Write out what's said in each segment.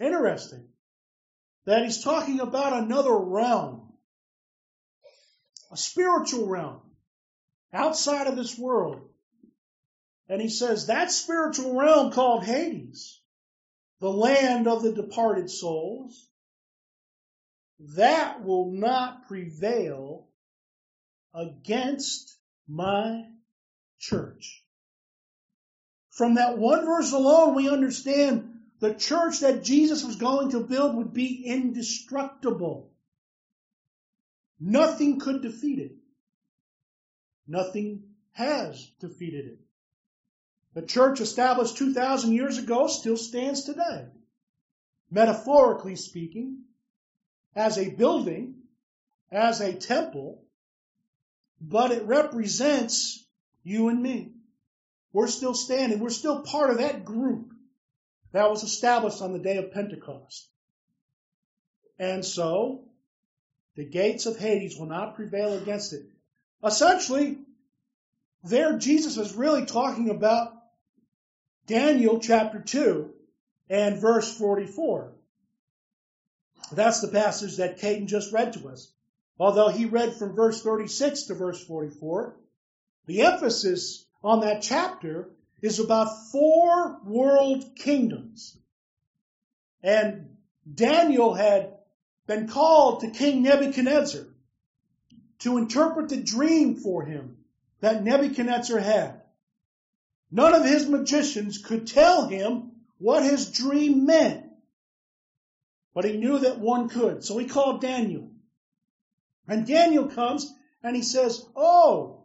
Interesting that he's talking about another realm, a spiritual realm outside of this world. And he says that spiritual realm called Hades, the land of the departed souls, that will not prevail against my church. From that one verse alone, we understand the church that Jesus was going to build would be indestructible. Nothing could defeat it. Nothing has defeated it. The church established 2,000 years ago still stands today. Metaphorically speaking, as a building, as a temple, but it represents you and me. We're still standing. We're still part of that group that was established on the day of Pentecost. And so, the gates of Hades will not prevail against it. Essentially, there Jesus is really talking about Daniel chapter 2 and verse 44. That's the passage that Caden just read to us. Although he read from verse 36 to verse 44, the emphasis on that chapter is about four world kingdoms. And Daniel had been called to King Nebuchadnezzar to interpret the dream for him that Nebuchadnezzar had. None of his magicians could tell him what his dream meant. But he knew that one could. So he called Daniel. And Daniel comes and he says, Oh,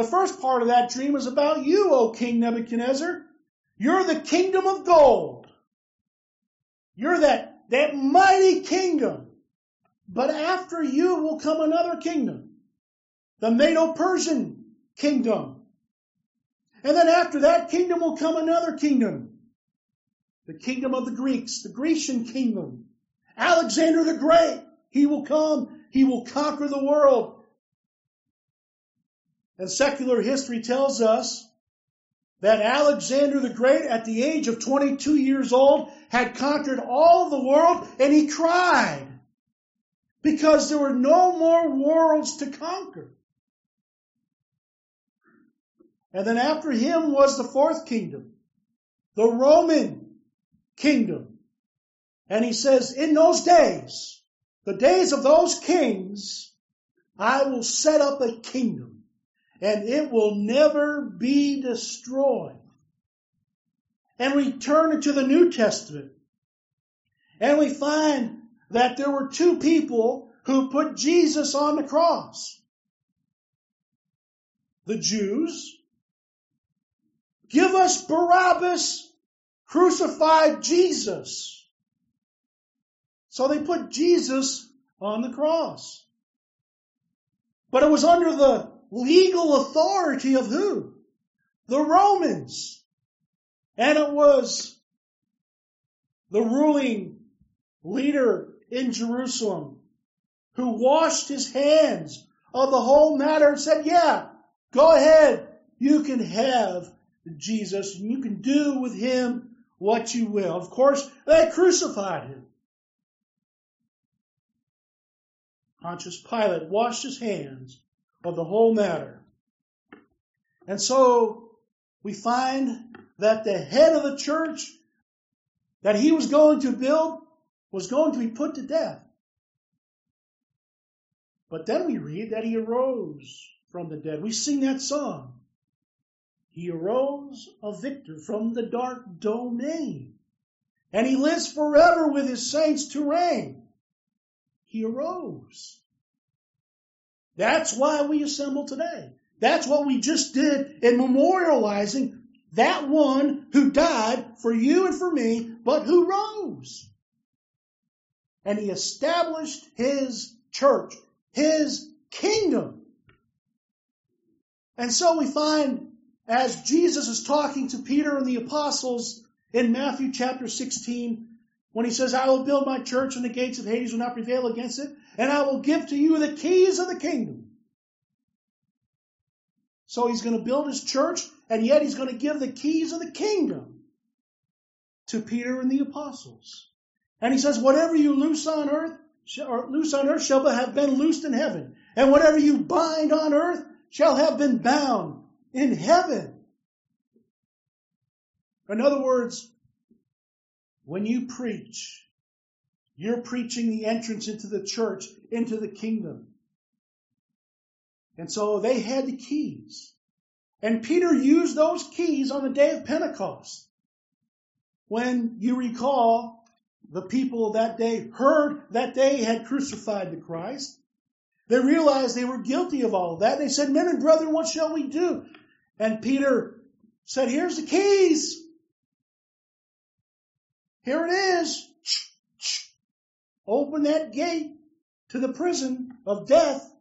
the first part of that dream is about you, O King Nebuchadnezzar. You're the kingdom of gold. You're that, that mighty kingdom. But after you will come another kingdom, the Medo-Persian kingdom. And then after that kingdom will come another kingdom, the kingdom of the Greeks, the Grecian kingdom. Alexander the Great, he will come, he will conquer the world, and secular history tells us that Alexander the Great, at the age of 22 years old, had conquered all the world and he cried because there were no more worlds to conquer. And then after him was the fourth kingdom, the Roman kingdom. And he says, in those days, the days of those kings, I will set up a kingdom and it will never be destroyed. And we turn into the New Testament and we find that there were two people who put Jesus on the cross. The Jews, give us Barabbas, crucified Jesus. So they put Jesus on the cross. But it was under the legal authority of who? The Romans. And it was the ruling leader in Jerusalem who washed his hands of the whole matter and said, yeah, go ahead. You can have Jesus and you can do with him what you will. Of course, they crucified him. Pontius Pilate washed his hands of the whole matter. And so we find that the head of the church that he was going to build was going to be put to death. But then we read that he arose from the dead. We sing that song. He arose a victor from the dark domain. And he lives forever with his saints to reign. He arose. That's why we assemble today. That's what we just did in memorializing that one who died for you and for me, but who rose. And he established his church, his kingdom. And so we find as Jesus is talking to Peter and the apostles in Matthew chapter 16, when he says, I will build my church and the gates of Hades will not prevail against it, and I will give to you the keys of the kingdom. So he's going to build his church, and yet he's going to give the keys of the kingdom to Peter and the apostles. And he says, whatever you loose on earth, or loose on earth shall have been loosed in heaven. And whatever you bind on earth shall have been bound in heaven. In other words, when you preach, you're preaching the entrance into the church, into the kingdom. And so they had the keys. And Peter used those keys on the day of Pentecost. When you recall, the people that day heard that they had crucified the Christ. They realized they were guilty of all of that. They said, Men and brethren, what shall we do? And Peter said, Here's the keys. Here it is. Open that gate to the prison of death.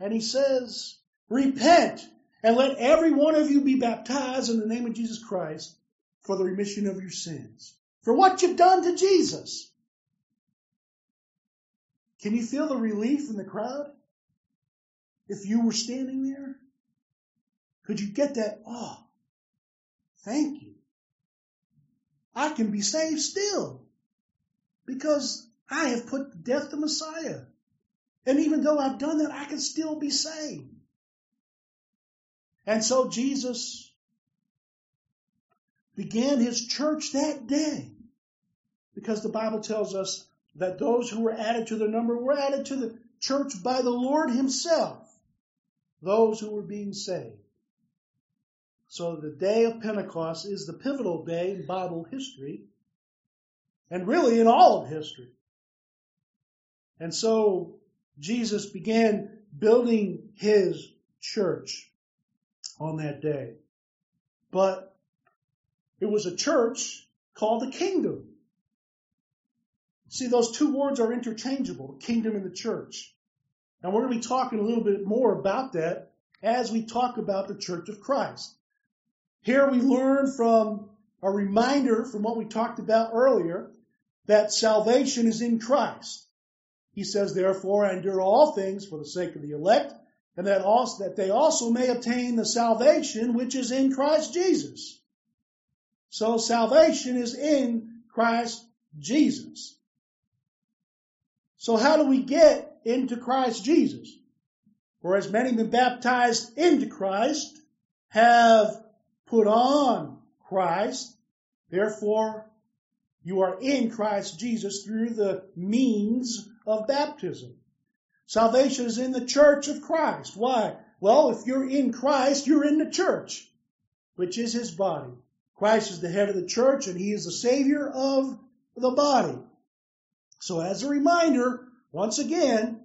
And he says, Repent and let every one of you be baptized in the name of Jesus Christ for the remission of your sins. For what you've done to Jesus. Can you feel the relief in the crowd? If you were standing there? Could you get that? Oh, thank you. I can be saved still because I have put to death the Messiah. And even though I've done that, I can still be saved. And so Jesus began his church that day because the Bible tells us that those who were added to the number were added to the church by the Lord himself, those who were being saved. So the day of Pentecost is the pivotal day in Bible history, and really in all of history. And so Jesus began building his church on that day. But it was a church called the kingdom. See, those two words are interchangeable, kingdom and the church. And we're going to be talking a little bit more about that as we talk about the church of Christ. Here we learn from a reminder from what we talked about earlier that salvation is in Christ. He says, therefore, endure all things for the sake of the elect, and that also that they also may obtain the salvation which is in Christ Jesus. So salvation is in Christ Jesus. So how do we get into Christ Jesus? For as many been baptized into Christ have put on Christ. Therefore, you are in Christ Jesus through the means of baptism. Salvation is in the church of Christ. Why? Well, if you're in Christ, you're in the church, which is his body. Christ is the head of the church and he is the savior of the body. So as a reminder, once again,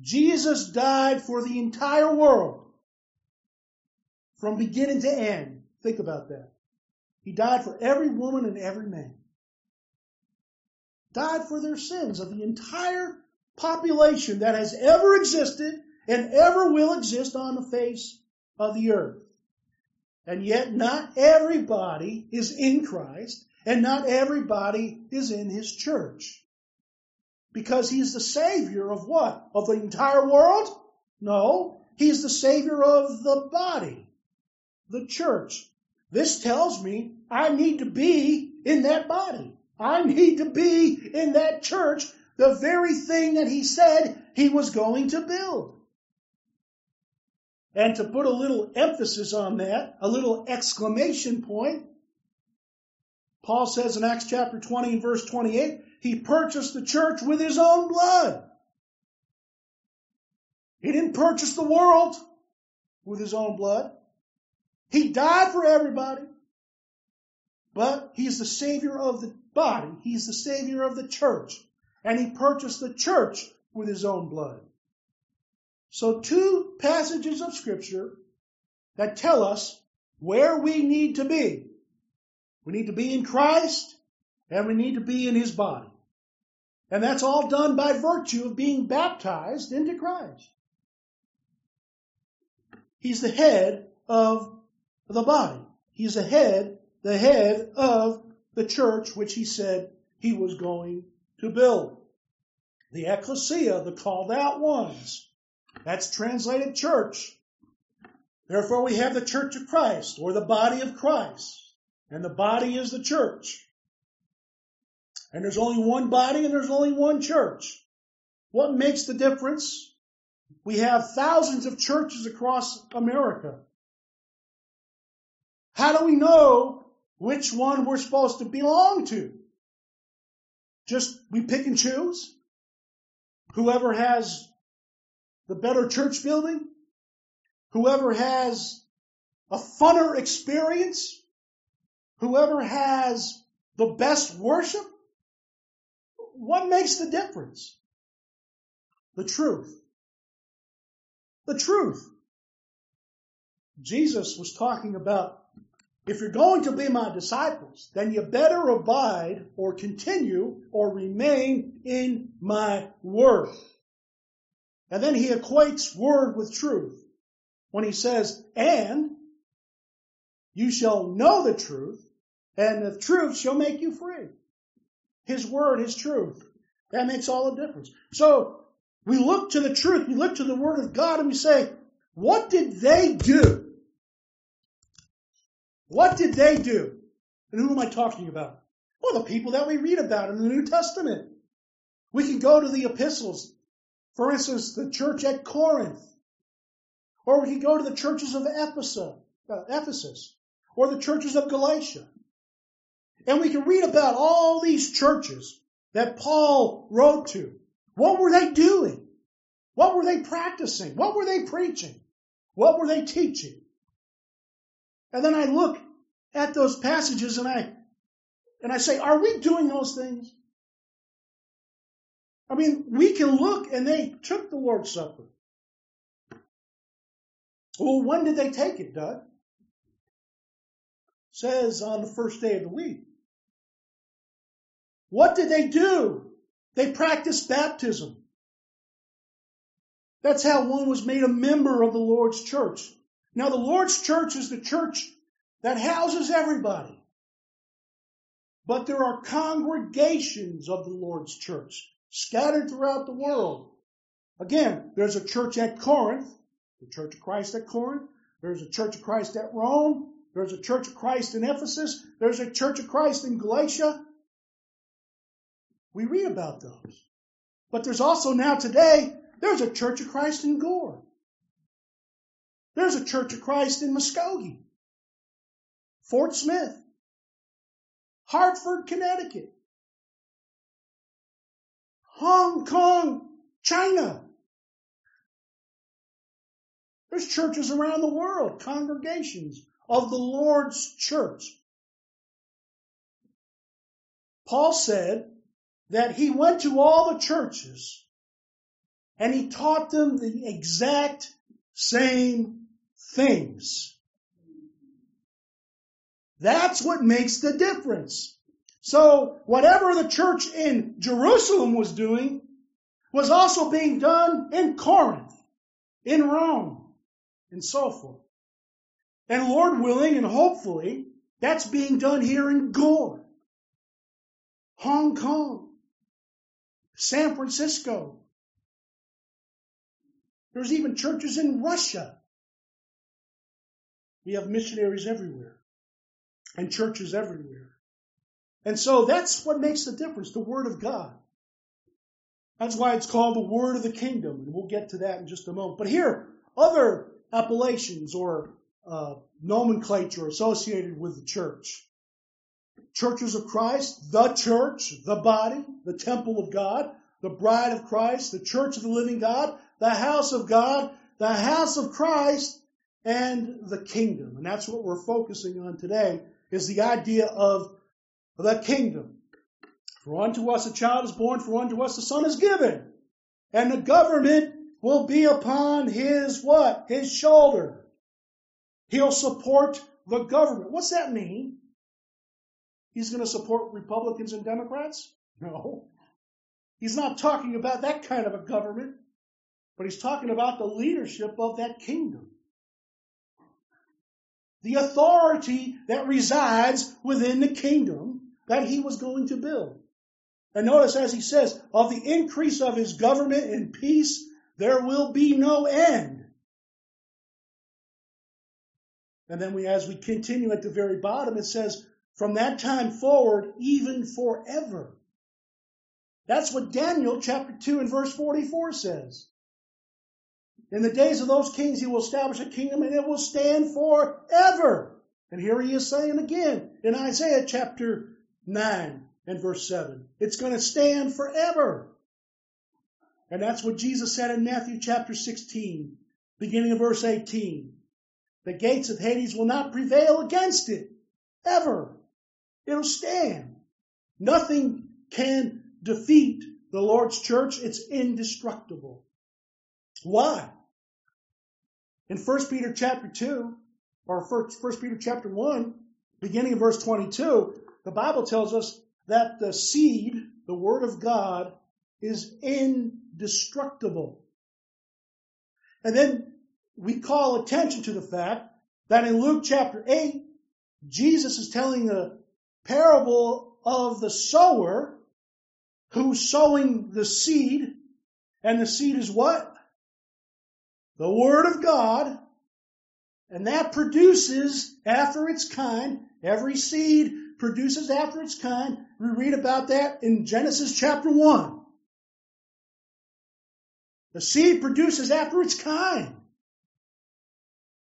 Jesus died for the entire world from beginning to end. Think about that. He died for every woman and every man. Died for their sins of the entire population that has ever existed and ever will exist on the face of the earth. And yet not everybody is in Christ and not everybody is in his church. Because he's the savior of what? Of the entire world? No. He's the savior of the body the church. This tells me I need to be in that body. I need to be in that church, the very thing that he said he was going to build. And to put a little emphasis on that, a little exclamation point, Paul says in Acts chapter 20 and verse 28, he purchased the church with his own blood. He didn't purchase the world with his own blood. He died for everybody. But he's the savior of the body. He's the savior of the church. And he purchased the church with his own blood. So two passages of scripture that tell us where we need to be. We need to be in Christ and we need to be in his body. And that's all done by virtue of being baptized into Christ. He's the head of the body. He's the head, the head of the church which he said he was going to build. The ecclesia, the called out ones. That's translated church. Therefore we have the church of Christ or the body of Christ. And the body is the church. And there's only one body and there's only one church. What makes the difference? We have thousands of churches across America. How do we know which one we're supposed to belong to? Just we pick and choose? Whoever has the better church building? Whoever has a funner experience? Whoever has the best worship? What makes the difference? The truth. The truth. Jesus was talking about if you're going to be my disciples, then you better abide or continue or remain in my word. And then he equates word with truth when he says, and you shall know the truth, and the truth shall make you free. His word is truth. That makes all the difference. So we look to the truth, we look to the word of God, and we say, what did they do? What did they do? And who am I talking about? Well, the people that we read about in the New Testament. We can go to the epistles. For instance, the church at Corinth. Or we can go to the churches of Ephesus, uh, Ephesus or the churches of Galatia. And we can read about all these churches that Paul wrote to. What were they doing? What were they practicing? What were they preaching? What were they teaching? And then I look at those passages and I and I say, are we doing those things? I mean, we can look and they took the Lord's Supper. Well, when did they take it, Doug? says on the first day of the week. What did they do? They practiced baptism. That's how one was made a member of the Lord's church. Now, the Lord's church is the church that houses everybody. But there are congregations of the Lord's church scattered throughout the world. Again, there's a church at Corinth, the Church of Christ at Corinth. There's a Church of Christ at Rome. There's a Church of Christ in Ephesus. There's a Church of Christ in Galatia. We read about those. But there's also now today, there's a Church of Christ in Gore. There's a Church of Christ in Muskogee, Fort Smith, Hartford, Connecticut, Hong Kong, China. There's churches around the world, congregations of the Lord's church. Paul said that he went to all the churches and he taught them the exact same things. That's what makes the difference. So whatever the church in Jerusalem was doing was also being done in Corinth, in Rome, and so forth. And Lord willing and hopefully, that's being done here in Gore, Hong Kong, San Francisco. There's even churches in Russia. We have missionaries everywhere and churches everywhere. And so that's what makes the difference, the Word of God. That's why it's called the Word of the Kingdom, and we'll get to that in just a moment. But here, other appellations or uh, nomenclature associated with the church. Churches of Christ, the church, the body, the temple of God, the bride of Christ, the church of the living God, the house of God, the house of Christ, and the kingdom. And that's what we're focusing on today is the idea of the kingdom. For unto us a child is born, for unto us a son is given. And the government will be upon his what? His shoulder. He'll support the government. What's that mean? He's going to support Republicans and Democrats? No. He's not talking about that kind of a government, but he's talking about the leadership of that kingdom. The authority that resides within the kingdom that he was going to build. And notice as he says, of the increase of his government and peace, there will be no end. And then we, as we continue at the very bottom, it says, from that time forward, even forever. That's what Daniel chapter 2 and verse 44 says. In the days of those kings, he will establish a kingdom and it will stand forever. And here he is saying again in Isaiah chapter 9 and verse 7. It's going to stand forever. And that's what Jesus said in Matthew chapter 16, beginning of verse 18. The gates of Hades will not prevail against it, ever. It'll stand. Nothing can defeat the Lord's church. It's indestructible. Why? In 1 Peter chapter 2, or 1 Peter chapter 1, beginning of verse 22, the Bible tells us that the seed, the Word of God, is indestructible. And then we call attention to the fact that in Luke chapter 8, Jesus is telling the parable of the sower who's sowing the seed, and the seed is what? The Word of God, and that produces after its kind, every seed produces after its kind. We read about that in Genesis chapter 1. The seed produces after its kind.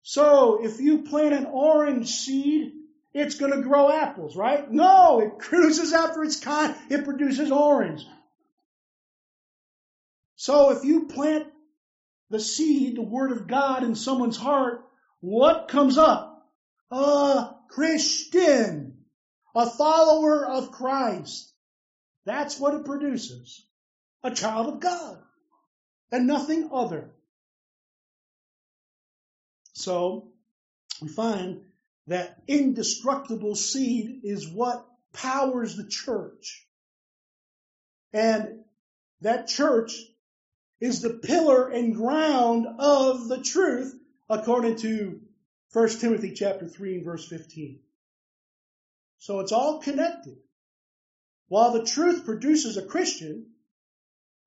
So if you plant an orange seed, it's going to grow apples, right? No, it produces after its kind, it produces orange. So if you plant the seed, the word of God in someone's heart, what comes up? A Christian, a follower of Christ. That's what it produces. A child of God and nothing other. So we find that indestructible seed is what powers the church. And that church is the pillar and ground of the truth according to 1 Timothy chapter 3 and verse 15. So it's all connected. While the truth produces a Christian,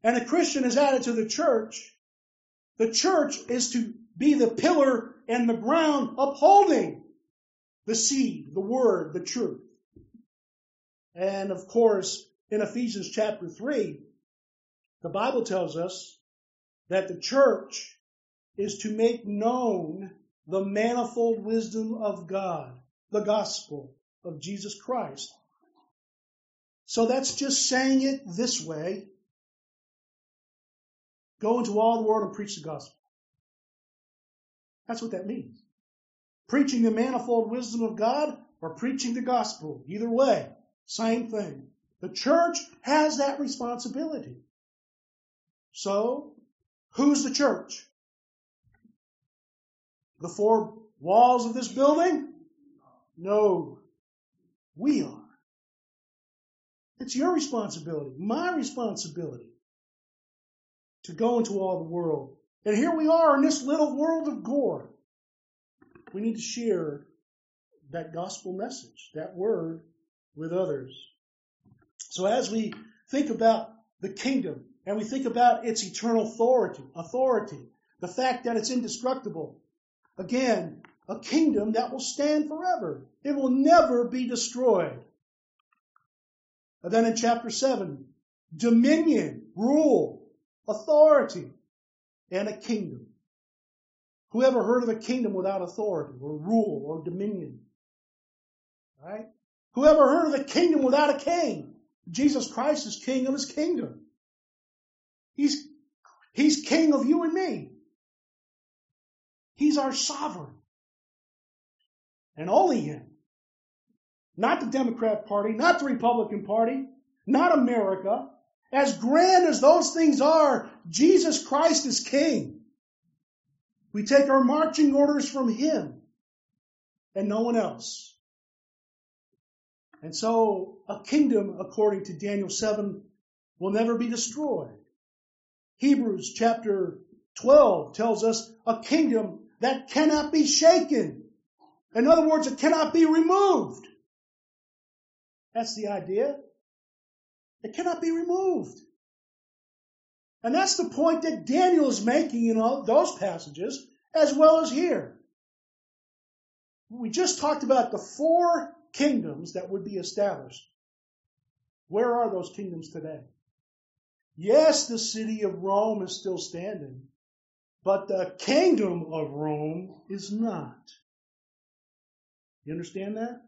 and a Christian is added to the church, the church is to be the pillar and the ground upholding the seed, the word, the truth. And of course, in Ephesians chapter 3, the Bible tells us that the church is to make known the manifold wisdom of God, the gospel of Jesus Christ. So that's just saying it this way. Go into all the world and preach the gospel. That's what that means. Preaching the manifold wisdom of God or preaching the gospel. Either way, same thing. The church has that responsibility. So, who's the church? The four walls of this building? No. We are. It's your responsibility, my responsibility, to go into all the world. And here we are in this little world of gore. We need to share that gospel message, that word, with others. So as we think about the kingdom and we think about its eternal authority, authority, the fact that it's indestructible, Again, a kingdom that will stand forever. It will never be destroyed. And then in chapter 7, dominion, rule, authority, and a kingdom. Who ever heard of a kingdom without authority or rule or dominion? Right? Who ever heard of a kingdom without a king? Jesus Christ is king of his kingdom. He's, he's king of you and me. He's our sovereign. And only Him. Not the Democrat Party, not the Republican Party, not America. As grand as those things are, Jesus Christ is King. We take our marching orders from Him and no one else. And so a kingdom, according to Daniel 7, will never be destroyed. Hebrews chapter 12 tells us a kingdom that cannot be shaken. In other words, it cannot be removed. That's the idea. It cannot be removed. And that's the point that Daniel is making in all those passages, as well as here. We just talked about the four kingdoms that would be established. Where are those kingdoms today? Yes, the city of Rome is still standing, but the kingdom of Rome is not. You understand that?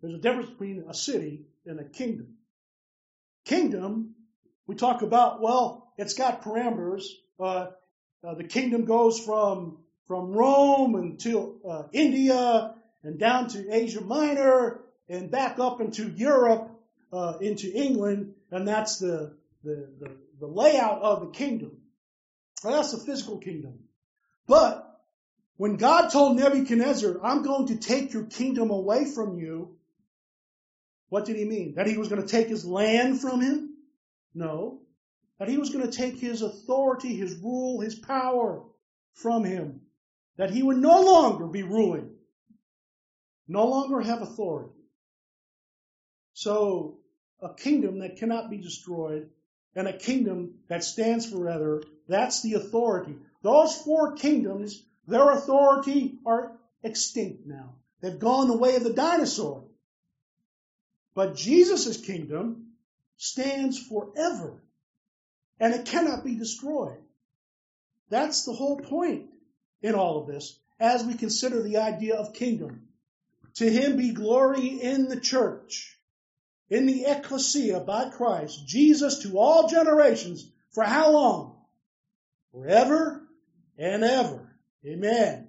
There's a difference between a city and a kingdom. Kingdom, we talk about, well, it's got parameters. Uh, uh, the kingdom goes from from Rome until uh, India and down to Asia Minor and back up into Europe, uh, into England, and that's the, the, the, the layout of the kingdom. Well, that's the physical kingdom. But when God told Nebuchadnezzar, I'm going to take your kingdom away from you, what did he mean? That he was going to take his land from him? No. That he was going to take his authority, his rule, his power from him. That he would no longer be ruling, no longer have authority. So, a kingdom that cannot be destroyed and a kingdom that stands forever, that's the authority. Those four kingdoms, their authority are extinct now. They've gone the way of the dinosaur. But Jesus' kingdom stands forever and it cannot be destroyed. That's the whole point in all of this as we consider the idea of kingdom. To him be glory in the church, in the ecclesia by Christ, Jesus to all generations. For how long? Forever and ever. Amen.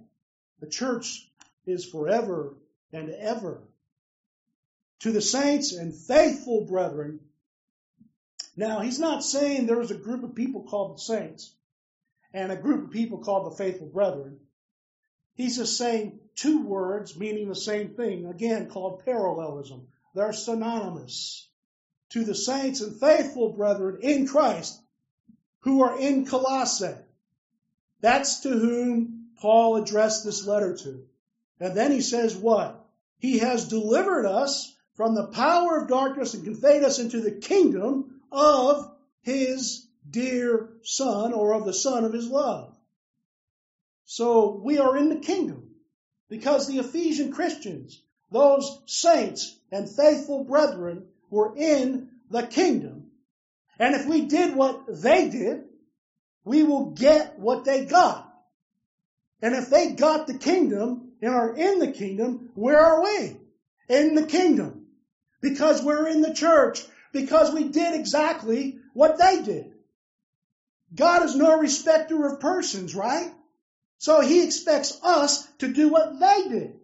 The church is forever and ever. To the saints and faithful brethren. Now, he's not saying there's a group of people called the saints and a group of people called the faithful brethren. He's just saying two words meaning the same thing, again called parallelism. They're synonymous to the saints and faithful brethren in Christ who are in Colossae. That's to whom Paul addressed this letter to. And then he says what? He has delivered us from the power of darkness and conveyed us into the kingdom of his dear son or of the son of his love. So we are in the kingdom because the Ephesian Christians, those saints and faithful brethren, were in the kingdom. And if we did what they did, we will get what they got. And if they got the kingdom and are in the kingdom, where are we? In the kingdom. Because we're in the church. Because we did exactly what they did. God is no respecter of persons, right? So he expects us to do what they did.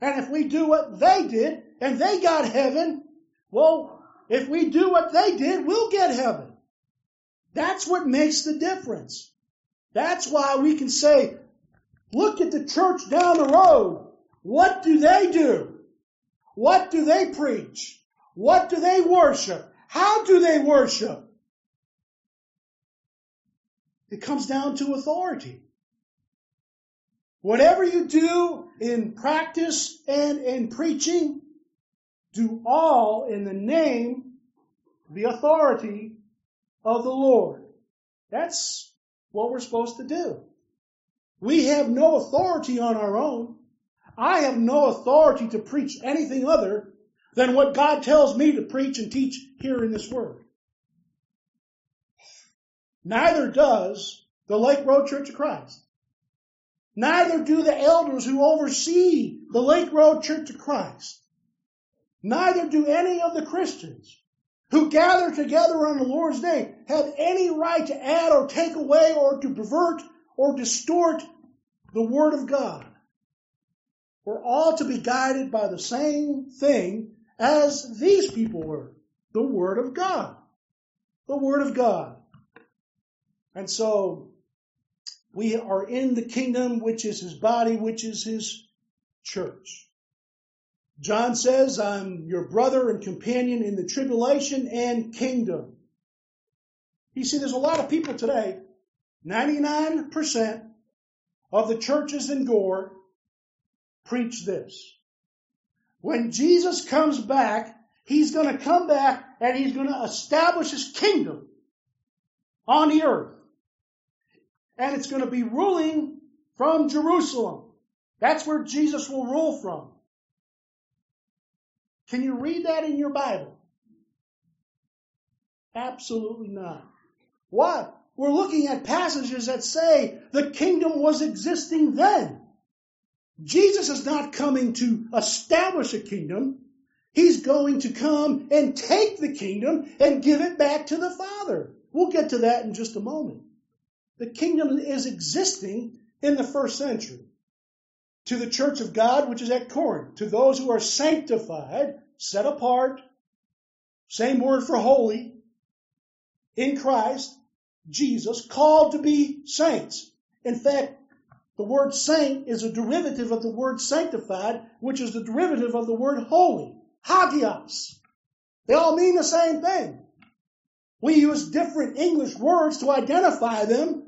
And if we do what they did and they got heaven, well, if we do what they did, we'll get heaven. That's what makes the difference. That's why we can say, look at the church down the road. What do they do? What do they preach? What do they worship? How do they worship? It comes down to authority. Whatever you do in practice and in preaching, do all in the name, the authority of the Lord. That's what we're supposed to do. We have no authority on our own. I have no authority to preach anything other than what God tells me to preach and teach here in this word. Neither does the Lake Road Church of Christ. Neither do the elders who oversee the Lake Road Church of Christ. Neither do any of the Christians who gather together on the Lord's day have any right to add or take away or to pervert or distort the Word of God. We're all to be guided by the same thing as these people were the Word of God. The Word of God. And so we are in the kingdom, which is his body, which is his church. John says, I'm your brother and companion in the tribulation and kingdom. You see, there's a lot of people today, 99% of the churches in Gore preach this. When Jesus comes back, he's going to come back and he's going to establish his kingdom on the earth and it's going to be ruling from Jerusalem. That's where Jesus will rule from. Can you read that in your Bible? Absolutely not. Why? We're looking at passages that say the kingdom was existing then. Jesus is not coming to establish a kingdom. He's going to come and take the kingdom and give it back to the Father. We'll get to that in just a moment. The kingdom is existing in the first century. To the church of God, which is at Corinth, to those who are sanctified, set apart, same word for holy, in Christ, Jesus, called to be saints. In fact, the word saint is a derivative of the word sanctified, which is the derivative of the word holy. Hagios. They all mean the same thing. We use different English words to identify them,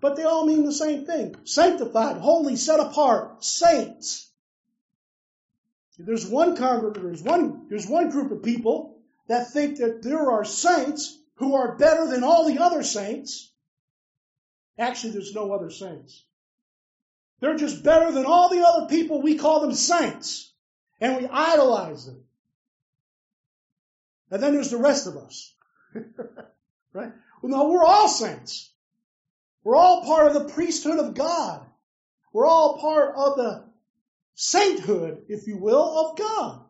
but they all mean the same thing. Sanctified, holy, set apart, saints. There's one congregation, there's one, there's one group of people that think that there are saints who are better than all the other saints. Actually, there's no other saints. They're just better than all the other people. We call them saints. And we idolize them. And then there's the rest of us. right? Well, no, we're all saints. We're all part of the priesthood of God. We're all part of the sainthood, if you will, of God.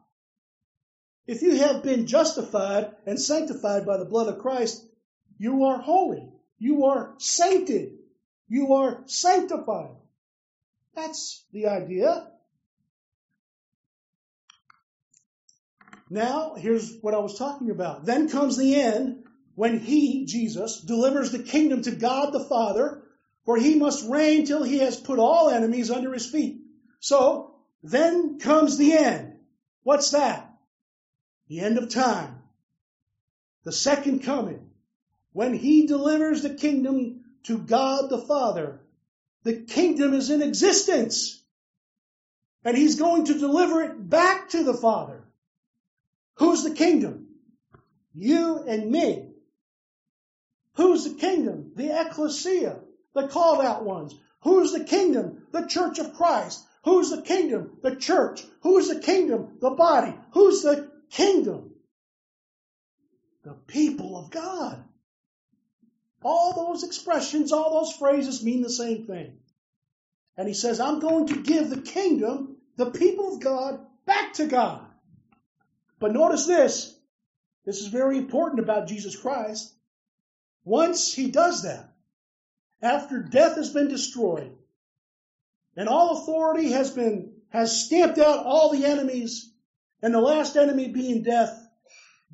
If you have been justified and sanctified by the blood of Christ, you are holy. You are sainted. You are sanctified. That's the idea. Now, here's what I was talking about. Then comes the end when he, Jesus, delivers the kingdom to God the Father, for he must reign till he has put all enemies under his feet. So, then comes the end. What's that? the end of time, the second coming, when he delivers the kingdom to God the Father, the kingdom is in existence. And he's going to deliver it back to the Father. Who's the kingdom? You and me. Who's the kingdom? The ecclesia, the called out ones. Who's the kingdom? The church of Christ. Who's the kingdom? The church. Who's the kingdom? The body. Who's the kingdom. The people of God. All those expressions, all those phrases mean the same thing. And he says, I'm going to give the kingdom, the people of God, back to God. But notice this. This is very important about Jesus Christ. Once he does that, after death has been destroyed, and all authority has been, has stamped out all the enemies and the last enemy being death,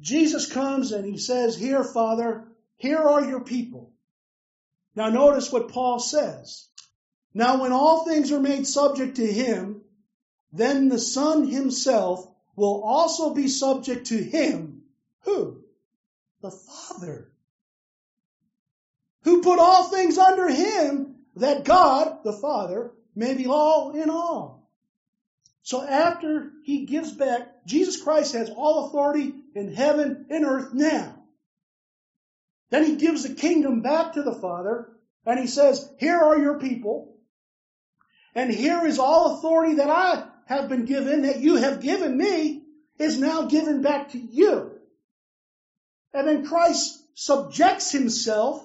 Jesus comes and he says, Here, Father, here are your people. Now notice what Paul says. Now when all things are made subject to him, then the Son himself will also be subject to him. Who? The Father. Who put all things under him that God, the Father, may be all in all. So after he gives back, Jesus Christ has all authority in heaven and earth now. Then he gives the kingdom back to the Father, and he says, Here are your people, and here is all authority that I have been given, that you have given me, is now given back to you. And then Christ subjects himself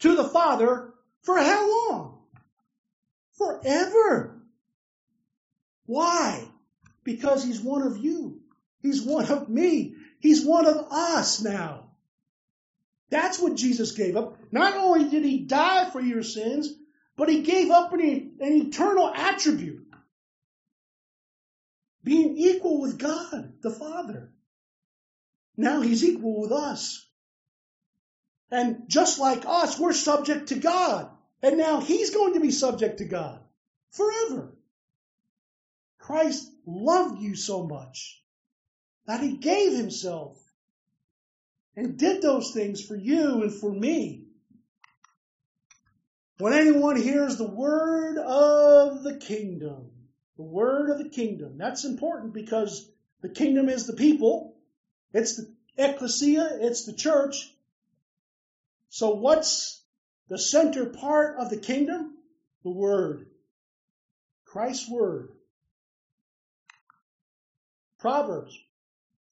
to the Father for how long? Forever. Why? Because he's one of you. He's one of me. He's one of us now. That's what Jesus gave up. Not only did he die for your sins, but he gave up an, an eternal attribute. Being equal with God, the Father. Now he's equal with us. And just like us, we're subject to God. And now he's going to be subject to God forever. Christ loved you so much that he gave himself and did those things for you and for me. When anyone hears the word of the kingdom, the word of the kingdom, that's important because the kingdom is the people, it's the ecclesia, it's the church. So what's the center part of the kingdom? The word. Christ's word. Proverbs.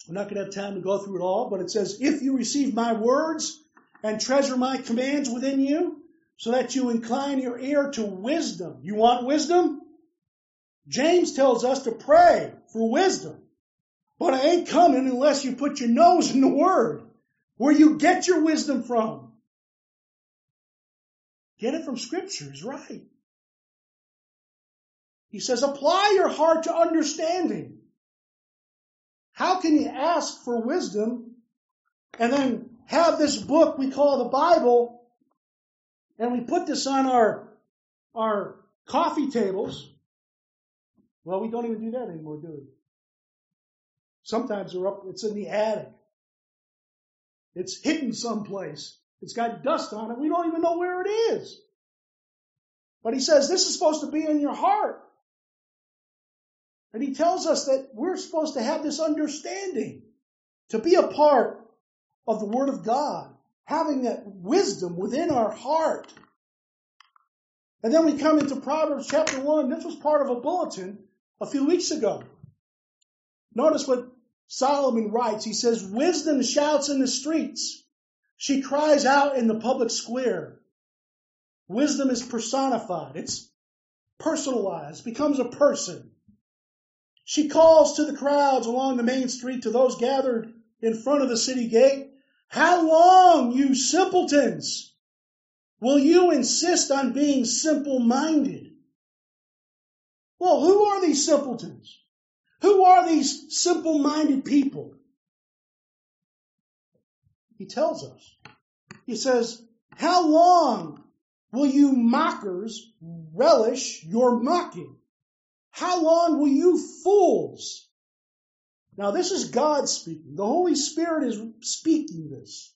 I'm not going to have time to go through it all, but it says, If you receive my words and treasure my commands within you so that you incline your ear to wisdom. You want wisdom? James tells us to pray for wisdom. But it ain't coming unless you put your nose in the Word, where you get your wisdom from. Get it from Scripture is right. He says, apply your heart to understanding. How can you ask for wisdom and then have this book we call the Bible and we put this on our, our coffee tables? Well, we don't even do that anymore, do we? Sometimes they're up, it's in the attic. It's hidden someplace. It's got dust on it. We don't even know where it is. But he says this is supposed to be in your heart. And he tells us that we're supposed to have this understanding, to be a part of the Word of God, having that wisdom within our heart. And then we come into Proverbs chapter 1. This was part of a bulletin a few weeks ago. Notice what Solomon writes. He says, Wisdom shouts in the streets. She cries out in the public square. Wisdom is personified. It's personalized, becomes a person. She calls to the crowds along the main street, to those gathered in front of the city gate. How long, you simpletons, will you insist on being simple minded? Well, who are these simpletons? Who are these simple minded people? He tells us. He says, How long will you mockers relish your mocking? How long will you fools? Now, this is God speaking. The Holy Spirit is speaking this.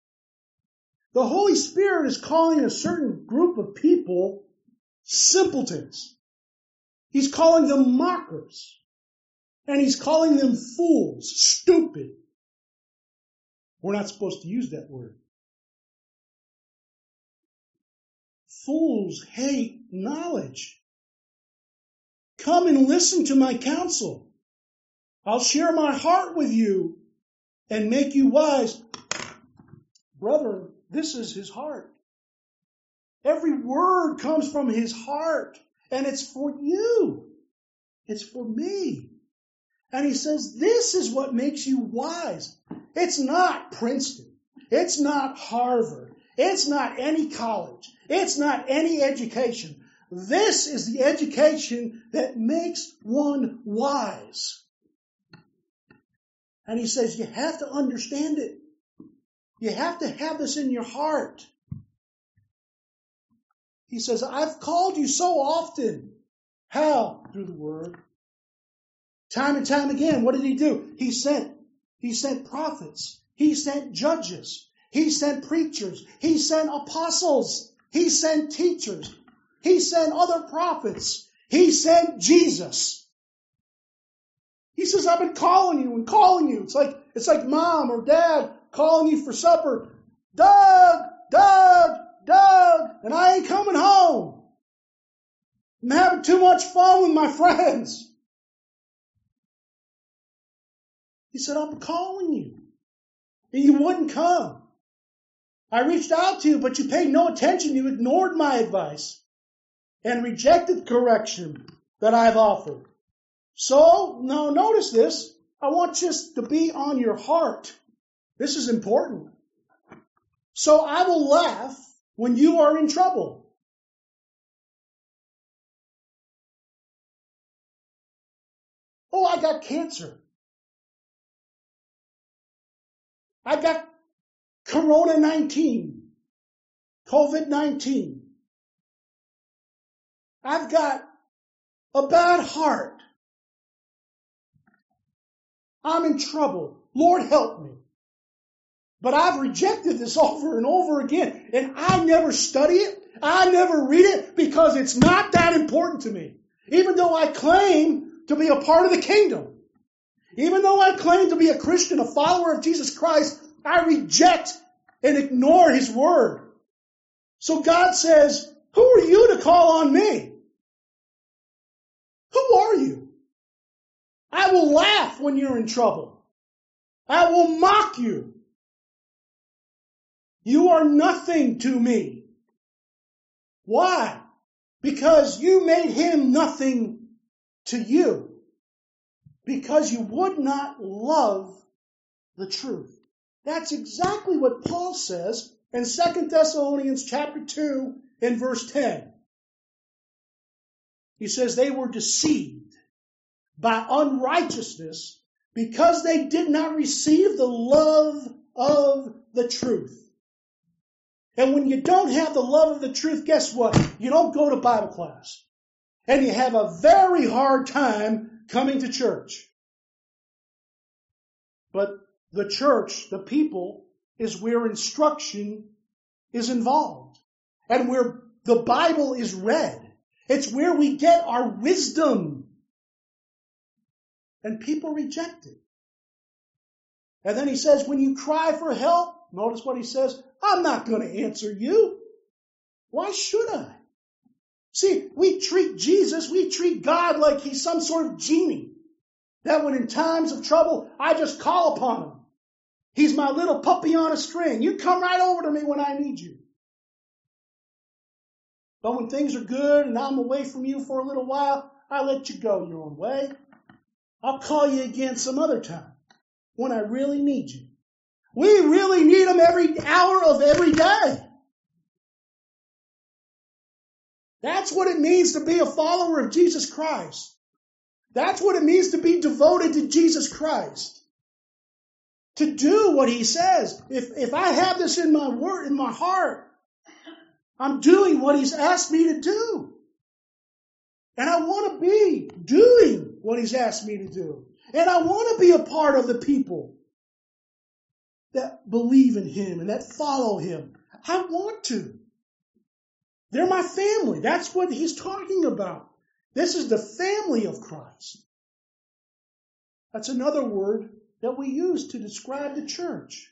The Holy Spirit is calling a certain group of people simpletons. He's calling them mockers. And he's calling them fools, stupid. We're not supposed to use that word. Fools hate knowledge. Come and listen to my counsel. I'll share my heart with you and make you wise. Brother, this is his heart. Every word comes from his heart and it's for you. It's for me. And he says, this is what makes you wise. It's not Princeton. It's not Harvard. It's not any college. It's not any education. This is the education that makes one wise. And he says, you have to understand it. You have to have this in your heart. He says, I've called you so often. How? Through the word. Time and time again, what did he do? He sent, he sent prophets. He sent judges. He sent preachers. He sent apostles. He sent teachers. He sent other prophets. He sent Jesus. He says, I've been calling you and calling you. It's like, it's like mom or dad calling you for supper. Doug, Doug, Doug, and I ain't coming home. I'm having too much fun with my friends. He said, I'm calling you. And you wouldn't come. I reached out to you, but you paid no attention. You ignored my advice and rejected correction that I've offered. So, now notice this. I want this to be on your heart. This is important. So I will laugh when you are in trouble. Oh, I got cancer. I got Corona 19, COVID 19. I've got a bad heart. I'm in trouble. Lord help me. But I've rejected this over and over again. And I never study it. I never read it because it's not that important to me. Even though I claim to be a part of the kingdom. Even though I claim to be a Christian, a follower of Jesus Christ, I reject and ignore His Word. So God says, who are you to call on me? Who are you? I will laugh when you're in trouble. I will mock you. You are nothing to me. Why? Because you made him nothing to you. Because you would not love the truth. That's exactly what Paul says in 2 Thessalonians chapter 2 and verse 10. He says they were deceived by unrighteousness because they did not receive the love of the truth. And when you don't have the love of the truth, guess what? You don't go to Bible class. And you have a very hard time coming to church. But the church, the people, is where instruction is involved. And where the Bible is read. It's where we get our wisdom. And people reject it. And then he says, when you cry for help, notice what he says, I'm not going to answer you. Why should I? See, we treat Jesus, we treat God like he's some sort of genie. That when in times of trouble, I just call upon him. He's my little puppy on a string. You come right over to me when I need you. But when things are good and I'm away from you for a little while, I let you go your own way. I'll call you again some other time when I really need you. We really need him every hour of every day. That's what it means to be a follower of Jesus Christ. That's what it means to be devoted to Jesus Christ. To do what he says. If, if I have this in my word, in my heart, I'm doing what he's asked me to do. And I want to be doing what he's asked me to do. And I want to be a part of the people that believe in him and that follow him. I want to. They're my family. That's what he's talking about. This is the family of Christ. That's another word that we use to describe the church.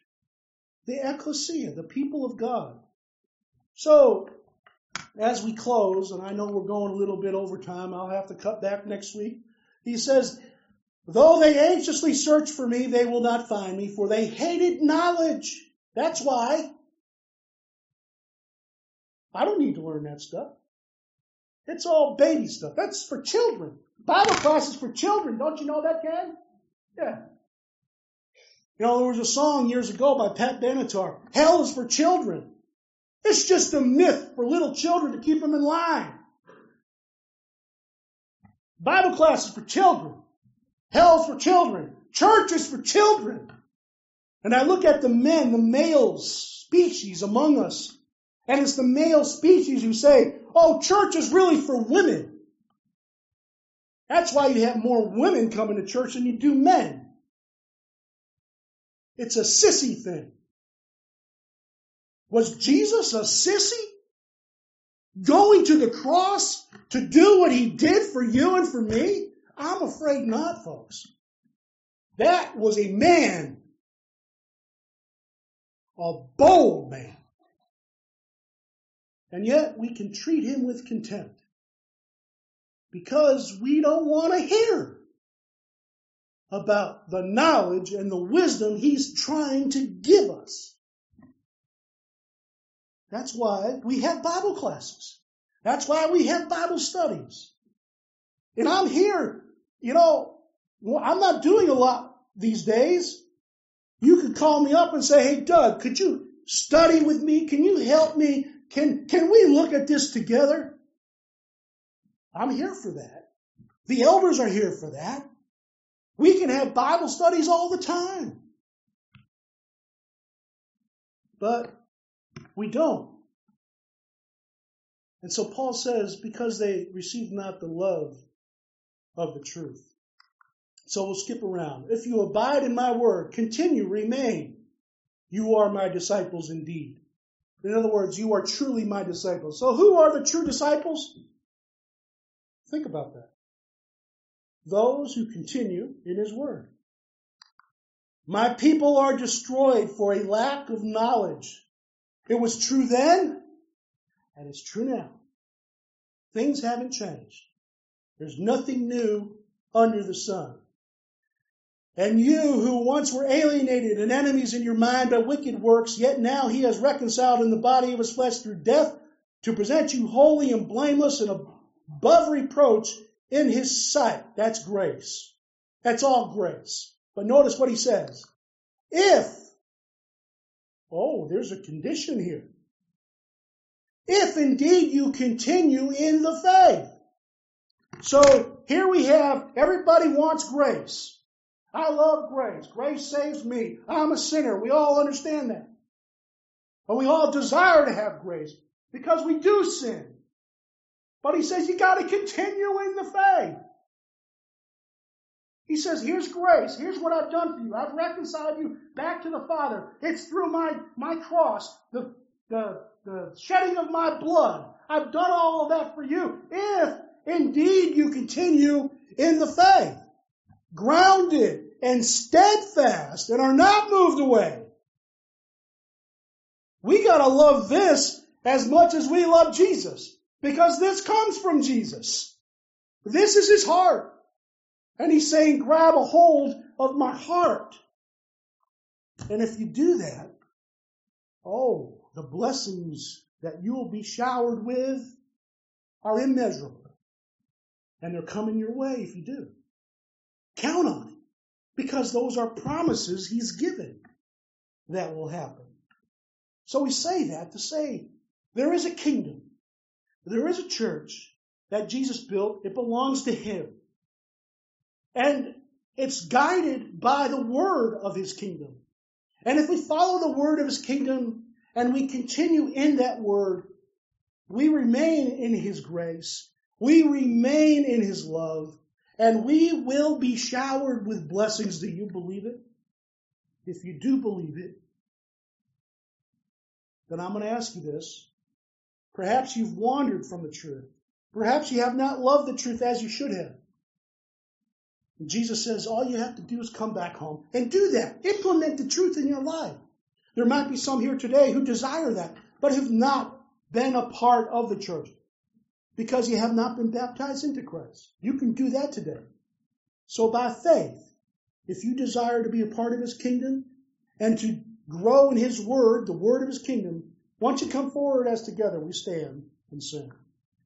The ecclesia, the people of God. So, as we close, and I know we're going a little bit over time, I'll have to cut back next week. He says, Though they anxiously search for me, they will not find me, for they hated knowledge. That's why. Learn that stuff. It's all baby stuff. That's for children. Bible class is for children. Don't you know that, Ken? Yeah. You know, there was a song years ago by Pat Benatar. Hell is for children. It's just a myth for little children to keep them in line. Bible class is for children. Hell's for children. Church is for children. And I look at the men, the male species among us, and it's the male species who say, oh, church is really for women. That's why you have more women coming to church than you do men. It's a sissy thing. Was Jesus a sissy? Going to the cross to do what he did for you and for me? I'm afraid not, folks. That was a man, a bold man. And yet we can treat him with contempt because we don't want to hear about the knowledge and the wisdom he's trying to give us. That's why we have Bible classes. That's why we have Bible studies. And I'm here you know, I'm not doing a lot these days. You could call me up and say, hey, Doug, could you study with me? Can you help me? Can, can we look at this together? I'm here for that. The elders are here for that. We can have Bible studies all the time. But we don't. And so Paul says, because they received not the love of the truth. So we'll skip around. If you abide in my word, continue, remain, you are my disciples indeed. In other words, you are truly my disciples. So who are the true disciples? Think about that. Those who continue in his word. My people are destroyed for a lack of knowledge. It was true then, and it's true now. Things haven't changed. There's nothing new under the sun. And you who once were alienated and enemies in your mind by wicked works, yet now he has reconciled in the body of his flesh through death to present you holy and blameless and above reproach in his sight. That's grace. That's all grace. But notice what he says. If, oh, there's a condition here. If indeed you continue in the faith. So here we have, everybody wants grace. I love grace. Grace saves me. I'm a sinner. We all understand that. But we all desire to have grace because we do sin. But he says you got to continue in the faith. He says, here's grace. Here's what I've done for you. I've reconciled you back to the Father. It's through my, my cross, the, the, the shedding of my blood. I've done all of that for you. If indeed you continue in the faith, grounded and steadfast and are not moved away. We gotta love this as much as we love Jesus because this comes from Jesus. This is his heart. And he's saying, grab a hold of my heart. And if you do that, oh, the blessings that you will be showered with are immeasurable. And they're coming your way if you do. Count on it. Because those are promises he's given that will happen. So we say that to say there is a kingdom. There is a church that Jesus built. It belongs to him. And it's guided by the word of his kingdom. And if we follow the word of his kingdom and we continue in that word, we remain in his grace. We remain in his love and we will be showered with blessings. Do you believe it? If you do believe it, then I'm going to ask you this. Perhaps you've wandered from the truth. Perhaps you have not loved the truth as you should have. And Jesus says all you have to do is come back home and do that. Implement the truth in your life. There might be some here today who desire that, but have not been a part of the church because you have not been baptized into Christ. You can do that today. So by faith, if you desire to be a part of his kingdom and to grow in his word, the word of his kingdom, why don't you come forward as together we stand and sing.